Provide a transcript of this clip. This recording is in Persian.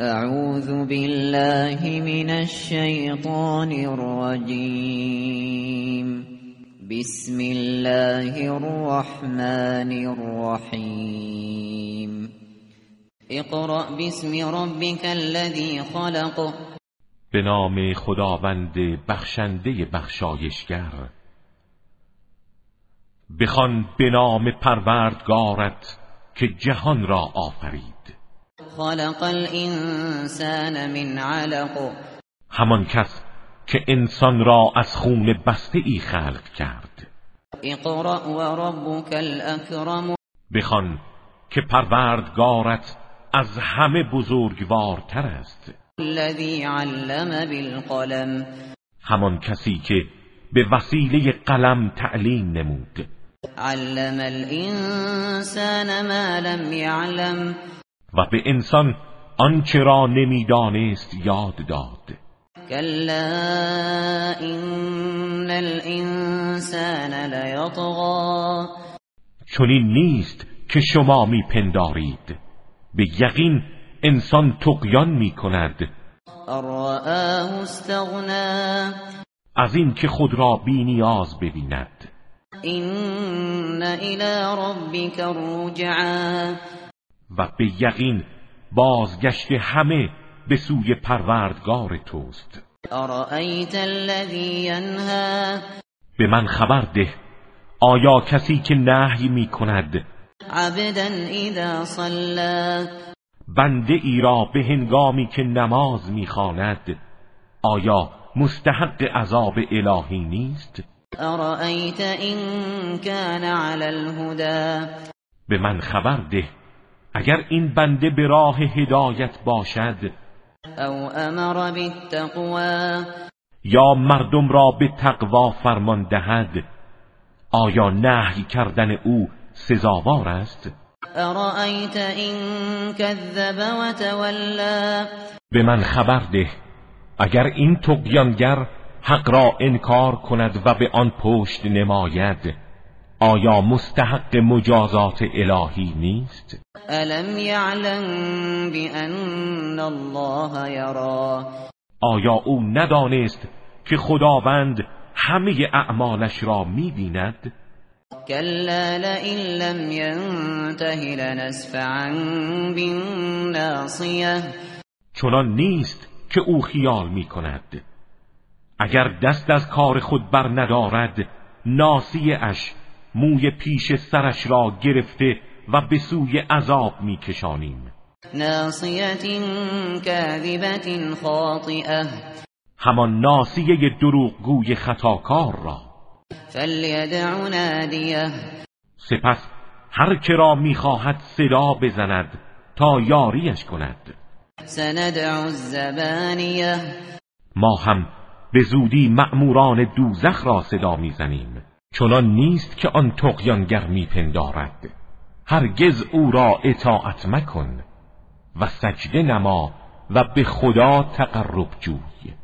اعوذ بالله من الشیطان الرجیم بسم الله الرحمن الرحیم اقرأ باسم ربك الذي خلق. به نام خداوند بخشنده بخشایشگر. بخوان به نام پروردگارت که جهان را آفرید. خلق الانسان من علق. همان کس که انسان را از خون بسته ای خلق کرد. اقرأ و ربک الاکرم بخوان که پروردگارت از همه بزرگوارتر است. الذي علم بالقلم. همان کسی که به وسیله قلم تعلیم نمود. علم الانسان ما لم يعلم. و به انسان آنچه را نمی‌دانست یاد داد. كلا ان الانسان لیطغى چنین نیست که شما میپندارید. به یقین انسان تقیان می کند رآه استغنا. از این که خود را بی نیاز ببیند. این الى ربك الرجعا و به یقین بازگشت همه به سوی پروردگار توست. به من خبر ده آیا کسی که نهی می کند؟ عبدا اذا صلى. بنده ای را به هنگامی که نماز می‌خواند آیا مستحق عذاب الهی نیست؟ ارأیت این کان علی الهدى؟ به من خبر ده اگر این بنده به راه هدایت باشد او امر یا مردم را به تقوا فرمان دهد آیا نهی کردن او سزاوار است؟ ارأیت این کذب و تولا به من خبر ده اگر این تقیانگر حق را انکار کند و به آن پشت نماید آیا مستحق مجازات الهی نیست؟ الم یعلم بان الله یرا آیا او ندانست که خداوند همه اعمالش را می‌بیند؟ كلا لئن لم ينته لنسفعا بالناصیه چنان نیست که او خیال می کند اگر دست از کار خود بر ندارد ناسیه اش موی پیش سرش را گرفته و به سوی عذاب می کشانیم ناصیت کاذبت خاطئه همان ناسیه دروغگوی خطاکار را. فلیدع نادیه سپس هر که را می‌خواهد صدا بزند تا یاریش کند. سندع الزبانیه. ما هم به زودی مأموران دوزخ را صدا می‌زنیم. چنان نیست که آن تقیانگر میپندارد. هرگز او را اطاعت مکن و سجده نما و به خدا تقرب جوی.